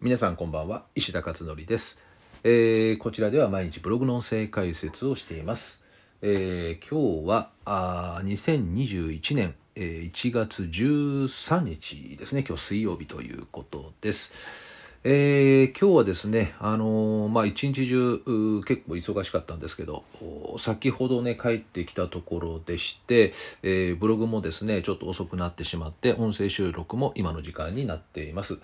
皆さんこんばんは。石田勝則です、えーこちらでは毎日ブログの音声解説をしています、えー今日はあー2021年、えー1月13日ですね。今日水曜日ということです。えー今日はですね、あのーまあ、一日中結構忙しかったんですけど、先ほどね、帰ってきたところでして、えーブログもですね、ちょっと遅くなってしまって、音声収録も今の時間になっています。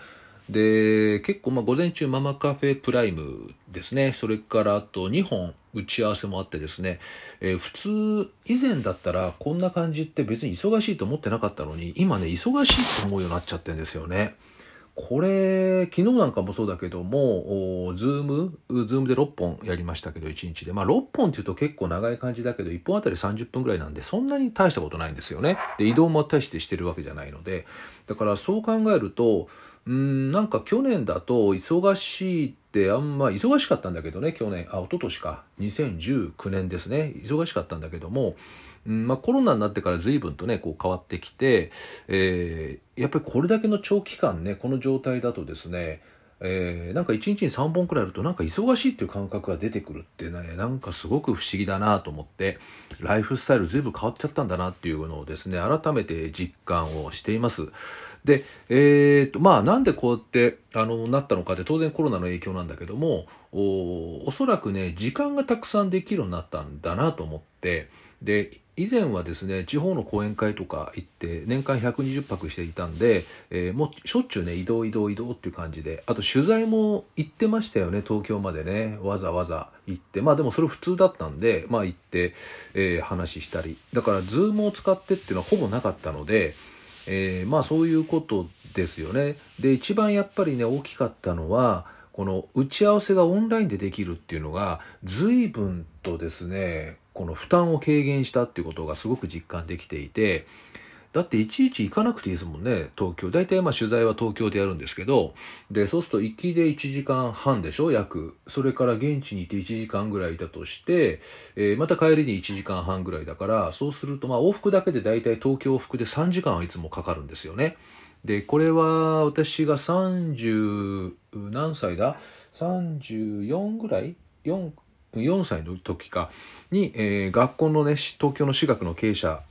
で、結構、まあ、午前中ママカフェプライムですね、それからあと2本打ち合わせもあってですね、えー普通、以前だったらこんな感じって別に忙しいと思ってなかったのに、今ね、忙しいと思うようになっちゃってるんですよね。これ、昨日なんかもそうだけども、 Zoom、Zoom で6本やりましたけど、1日で。まあ6本っていうと結構長い感じだけど、1本あたり30分ぐらいなんで、そんなに大したことないんですよね。で、移動も大してしてるわけじゃないので。だからそう考えると、うん、なんか去年だと忙しいってあんま、忙しかったんだけどね、去年、あ、一昨年か。2019年ですね。忙しかったんだけども、うんまあ、コロナになってから随分とねこう変わってきて、えーやっぱりこれだけの長期間ねこの状態だとですね、えーなんか1日に3本くらいあるとなんか忙しいっていう感覚が出てくるっていうのはねなんかすごく不思議だなと思ってライフスタイル随分変わっちゃったんだなっていうのをですね改めて実感をしています。で、えーとまあ、なんでこうやってあのなったのかって当然コロナの影響なんだけどもおおそらくね時間がたくさんできるようになったんだなと思ってで以前はですね地方の講演会とか行って年間120泊していたんで、えーもうしょっちゅうね移動移動移動っていう感じであと取材も行ってましたよね東京までねわざわざ行って。まあでもそれ普通だったんでまあ行って、えー話したり。だからズームを使ってっていうのはほぼなかったので、えーまあそういうことですよね。で一番やっぱりね大きかったのはこの打ち合わせがオンラインでできるっていうのが随分とですねこの負担を軽減したっていうことがすごく実感できていてだっていちいち行かなくていいですもんね東京。大体まあ取材は東京でやるんですけどでそうすると行きで1時間半でしょ約。それから現地にいて1時間ぐらいいたとして、えーまた帰りに1時間半ぐらいだからそうするとまあ往復だけで大体東京往復で3時間はいつもかかるんですよね。でこれは私が30何歳だ？34ぐらい？4, 4歳の時かに、えー学校のね東京の私学の経営者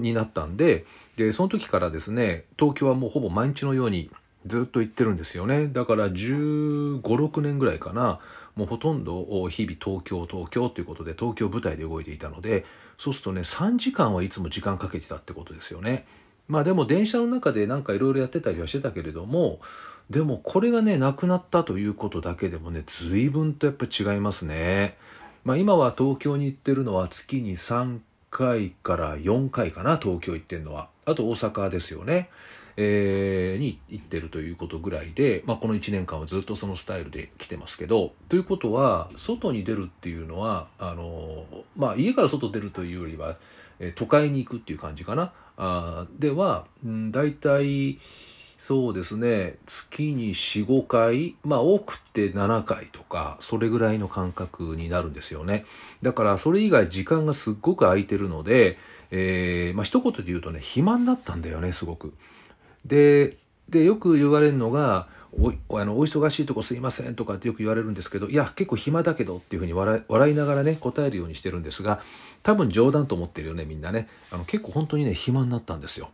になったんででその時からですね東京はもうほぼ毎日のようにずっと行ってるんですよねだから1 5 6年ぐらいかなもうほとんど日々東京東京ということで東京舞台で動いていたのでそうするとね3時間はいつも時間かけてたってことですよね。まあでも電車の中でなんかいろいろやってたりはしてたけれどもでもこれがねなくなったということだけでもね随分とやっぱ違いますね。まあ今は東京に行ってるのは月に3回から4回かな東京行ってるのは。あと大阪ですよね。えーに行ってるということぐらいで、まあ、この1年間はずっとそのスタイルで来てますけどということは外に出るっていうのはあの、まあ、家から外出るというよりは、都会に行くっていう感じかなあでは、うん、大体そうですね月に45回まあ多くて7回とかそれぐらいの感覚になるんですよねだからそれ以外時間がすっごく空いてるので、えーまあ一言で言うとね暇になったんだよねすごく。ででよく言われるのがおあの「お忙しいとこすいません」とかってよく言われるんですけどいや結構暇だけどっていうふうに笑い笑いながらね答えるようにしてるんですが多分冗談と思ってるよねみんなねあの結構本当にね暇になったんですよ。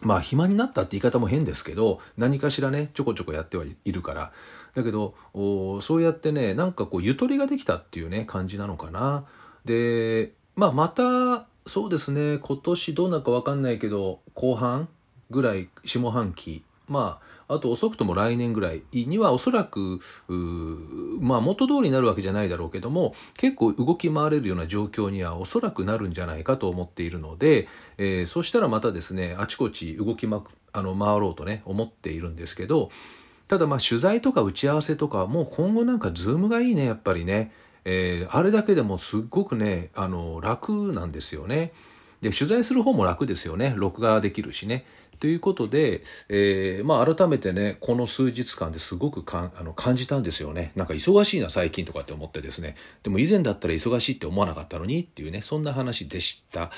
まあ暇になったって言い方も変ですけど何かしらねちょこちょこやってはいるから。だけどおそうやってねなんかこうゆとりができたっていうね感じなのかな。でまあまたそうですね今年どうなるか分かんないけど後半ぐらい下半期まああと遅くとも来年ぐらいにはおそらくまあ元通りになるわけじゃないだろうけども結構動き回れるような状況にはおそらくなるんじゃないかと思っているので、えーそしたらまたですねあちこち動きまくあの回ろうとね思っているんですけどただまあ取材とか打ち合わせとかもう今後なんかズームがいいねやっぱりね、えーあれだけでもすっごくねあの楽なんですよね。で取材する方も楽ですよね。録画できるしね。ということで、えーまあ、改めてねこの数日間ですごくかんあの感じたんですよね。なんか忙しいな最近とかって思ってですね。でも以前だったら忙しいって思わなかったのにっていうねそんな話でした。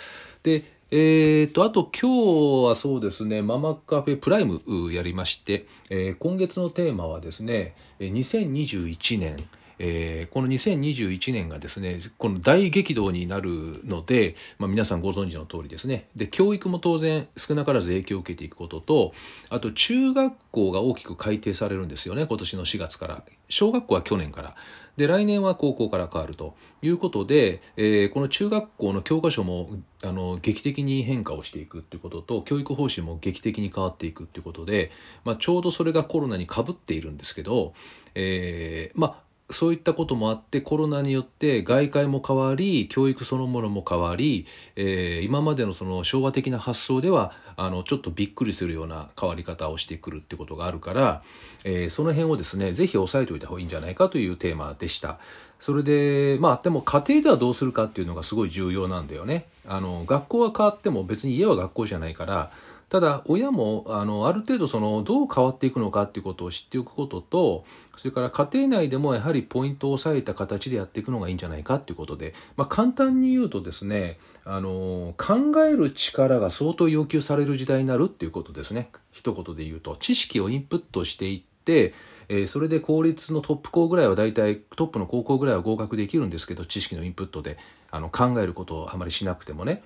でえーと、あと今日はそうですね、ママカフェプライムやりまして、えー、今月のテーマはですね、2021年、えー、この2021年がですね、この大激動になるので、まあ、皆さんご存知の通りですね。で、教育も当然少なからず影響を受けていくことと、あと中学校が大きく改定されるんですよね、今年の4月から。小学校は去年から。で、来年は高校から変わるということで、えー、この中学校の教科書もあの劇的に変化をしていくっていうことと、教育方針も劇的に変わっていくっていうことで、まあ、ちょうどそれがコロナにかぶっているんですけど、えー、まあ、そういったこともあってコロナによって外界も変わり教育そのものも変わり、えー、今までのその昭和的な発想ではあのちょっとびっくりするような変わり方をしてくるってことがあるから、えー、その辺をですねぜひ押さえておいた方がいいんじゃないかというテーマでした。それでまあでも家庭ではどうするかっていうのがすごい重要なんだよね。あの学校は変わっても別に家は学校じゃないからただ親もあのある程度そのどう変わっていくのかっていうことを知っておくこととそれから家庭内でもやはりポイントを押さえた形でやっていくのがいいんじゃないかっていうことで、まあ、簡単に言うとですねあの考える力が相当要求される時代になるっていうことですね。一言で言うと知識をインプットしていってえそれで公立のトップ校ぐらいは大体トップの高校ぐらいは合格できるんですけど知識のインプットであの考えることをあまりしなくてもね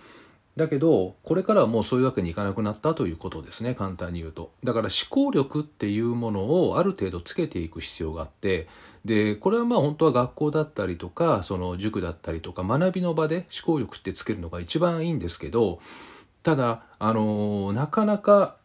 だけどこれからはもうそういうわけにいかなくなったということですね。簡単に言うと。だから思考力っていうものをある程度つけていく必要があって。でこれはまあ本当は学校だったりとかその塾だったりとか学びの場で思考力ってつけるのが一番いいんですけどただあのなかなか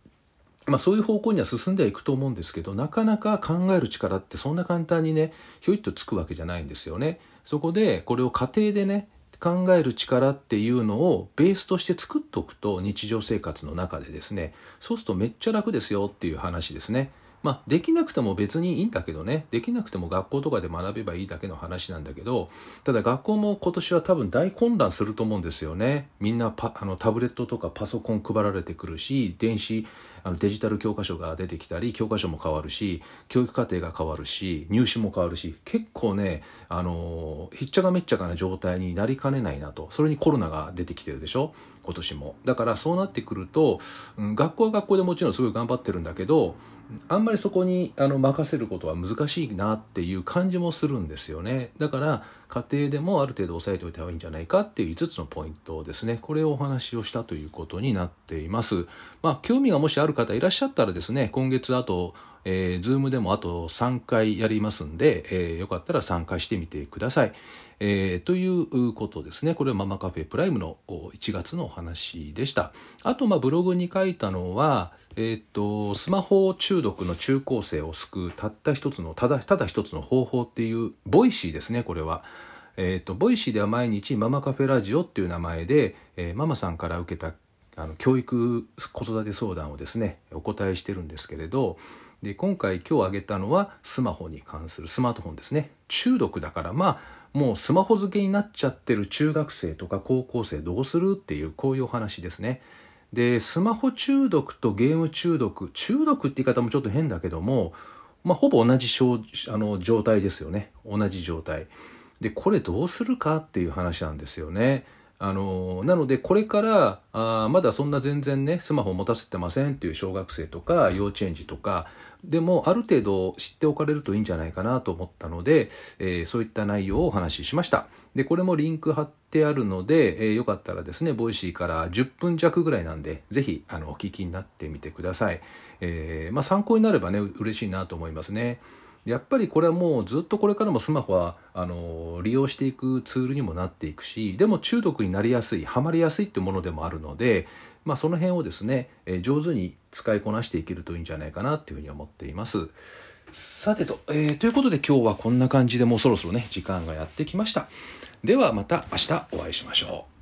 まあ、そういう方向には進んではいくと思うんですけどなかなか考える力ってそんな簡単にねひょいっとつくわけじゃないんですよね。そこでこれを家庭でね考える力っていうのをベースとして作っておくと日常生活の中でですねそうするとめっちゃ楽ですよっていう話ですね。まあ、できなくても別にいいんだけどね。できなくても学校とかで学べばいいだけの話なんだけどただ学校も今年は多分大混乱すると思うんですよね。みんなパあのタブレットとかパソコン配られてくるし電子あのデジタル教科書が出てきたり教科書も変わるし教育課程が変わるし入試も変わるし結構ねあのひっちゃかめっちゃかな状態になりかねないなと。それにコロナが出てきてるでしょ？今年も。だからそうなってくると、うん、学校は学校でもちろんすごい頑張ってるんだけどあんまりそこにあの任せることは難しいなっていう感じもするんですよね。だから家庭でもある程度押さえておいた方がいいんじゃないかっていう5つのポイントですねこれをお話をしたということになっています。まあ興味がもしある方いらっしゃったらですね今月あとえー、Zoom でもあと3回やりますんで、えー、よかったら参加してみてください。えー、ということですね。これはママカフェプライムの1月のお話でした。あと、まあ、ブログに書いたのは、えっ、と、スマホ中毒の中高生を救うたった一つの、ただ、ただ一つの方法っていう、 Voicy ですね、これは。えっ、と、 Voicy では毎日ママカフェラジオっていう名前で、えー、ママさんから受けたあの教育子育て相談をですねお答えしてるんですけれどで今回今日挙げたのはスマホに関するスマートフォンですね中毒だからまあもうスマホ付けになっちゃってる中学生とか高校生どうする？っていうこういうお話ですね。でスマホ中毒とゲーム中毒中毒って言い方もちょっと変だけども、まあ、ほぼ同じあの状態ですよね同じ状態でこれどうするかっていう話なんですよね。あのなのでこれからあまだそんな全然ねスマホ持たせてませんっていう小学生とか幼稚園児とかでもある程度知っておかれるといいんじゃないかなと思ったので、えー、そういった内容をお話ししました。でこれもリンク貼ってあるので、えー、よかったらですね Voicy から10分弱ぐらいなんでぜひあのお聞きになってみてください、えー、まあ、参考になればね嬉しいなと思いますね。やっぱりこれはもうずっとこれからもスマホはあの利用していくツールにもなっていくしでも中毒になりやすいはまりやすいってものでもあるので、まあ、その辺をですね、え上手に使いこなしていけるといいんじゃないかなっていうふうに思っています。さてと、えー、ということで今日はこんな感じでもうそろそろね時間がやってきました。ではまた明日お会いしましょう。